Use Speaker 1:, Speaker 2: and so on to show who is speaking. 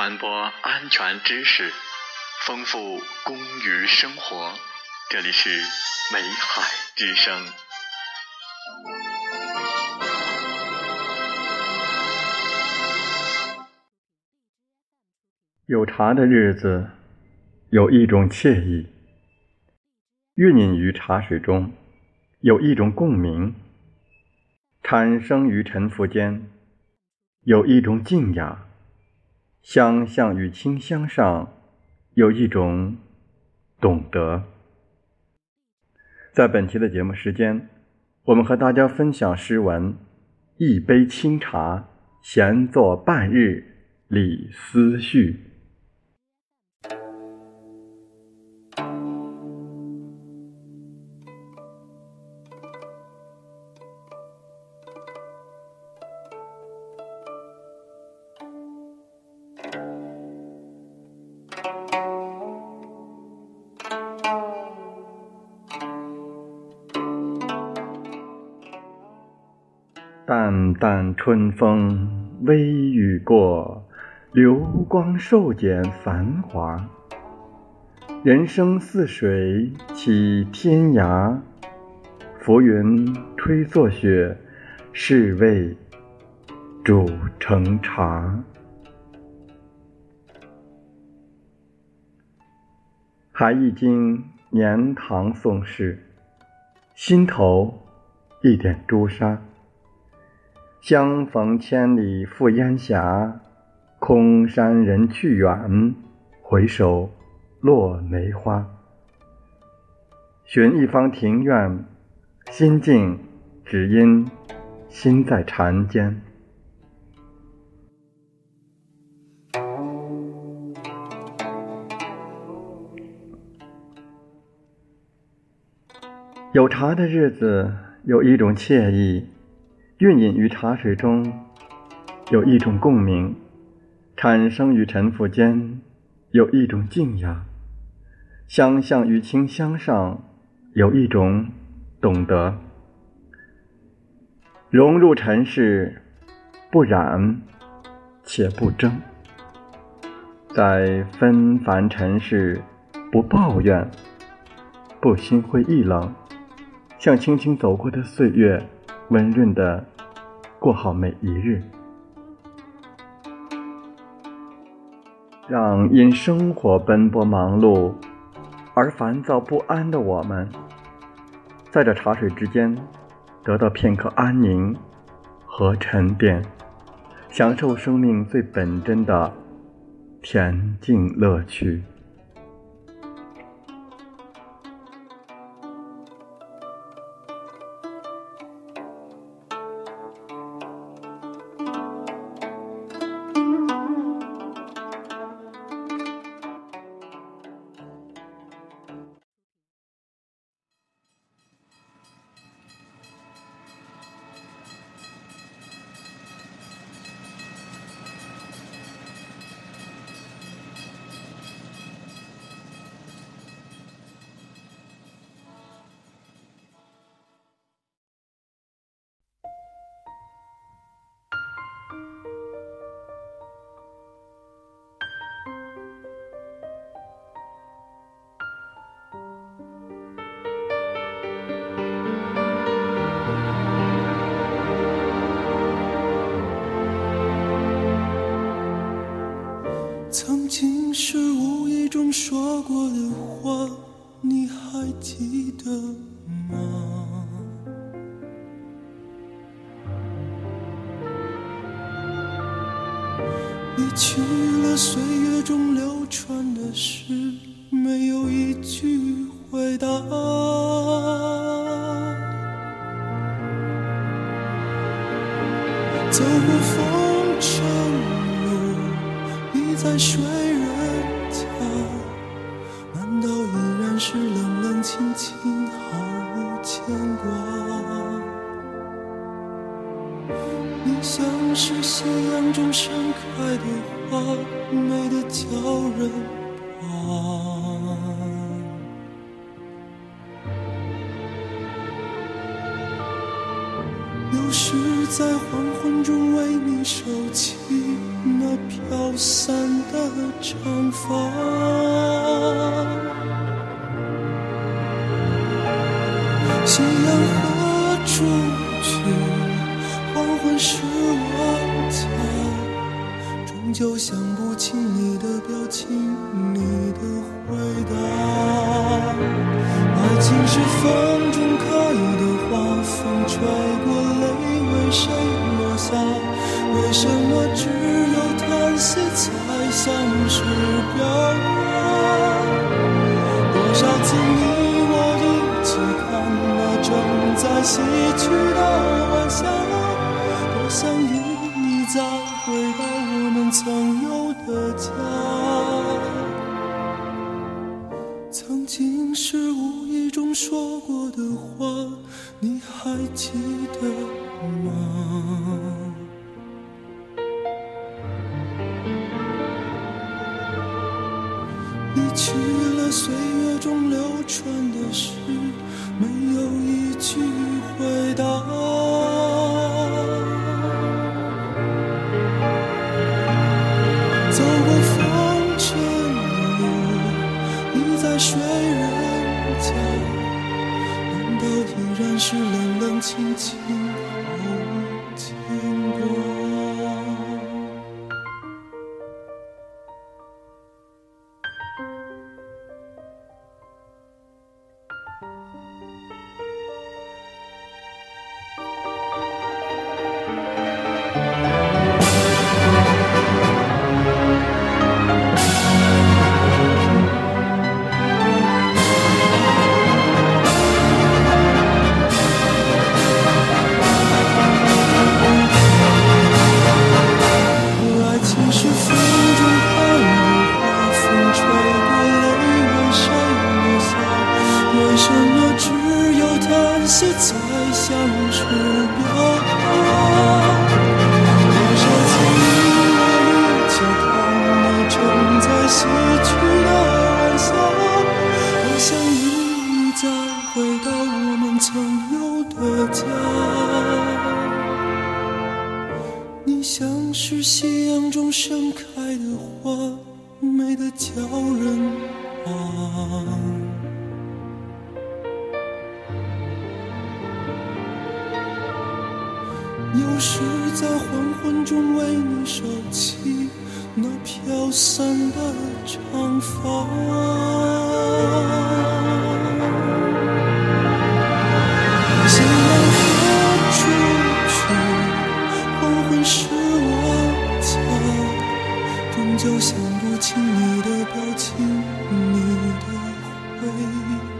Speaker 1: 传播安全知识，丰富公于生活。这里是美海之声。
Speaker 2: 有茶的日子，有一种惬意；蕴隐于茶水中，有一种共鸣；产生于沉浮间，有一种静雅。香象与清香上有一种懂得。在本期的节目时间，我们和大家分享诗文：一杯清茶，闲坐半日理思绪。淡淡春风微雨过，流光瘦减繁华。人生似水起天涯，浮云吹作雪，是为煮成茶。还一经年唐宋事，心头一点朱砂。相逢千里赴烟霞，空山人去远，回首落梅花。寻一方庭院，心静只因心在禅间。有茶的日子，有一种惬意。运隐于茶水中，有一种共鸣；产生于沉浮间，有一种静雅；相向于清香上，有一种懂得。融入尘世，不染且不争，在纷繁尘世，不抱怨，不心灰意冷，像轻轻走过的岁月。温润的过好每一日，让因生活奔波忙碌而烦躁不安的我们，在这茶水之间得到片刻安宁和沉淀，享受生命最本真的恬静乐趣。
Speaker 3: 是无意中说过的话，你还记得吗？离去了岁月中流传的诗，没有一句回答。走过风尘。在睡人家，美得叫人怕。有时在黄昏中为你收起。那。飘散的长发。夕阳何处去？黄昏时万家，就想不起你的表情，你的回答。爱情是风中开的花，风吹过泪为谁落下？为什么只有叹息才像是表达？多少次你我一起看那正在西去的曾经是无意中说过的话，你还记得吗？你去了，岁月中流传的诗，都依然是冷冷清清，像是夕阳中盛开的花，美得叫人爱。有时在黄昏中为你收起那飘散的长发。夕阳何处去？黄昏时就想不清你的表情，你的回忆。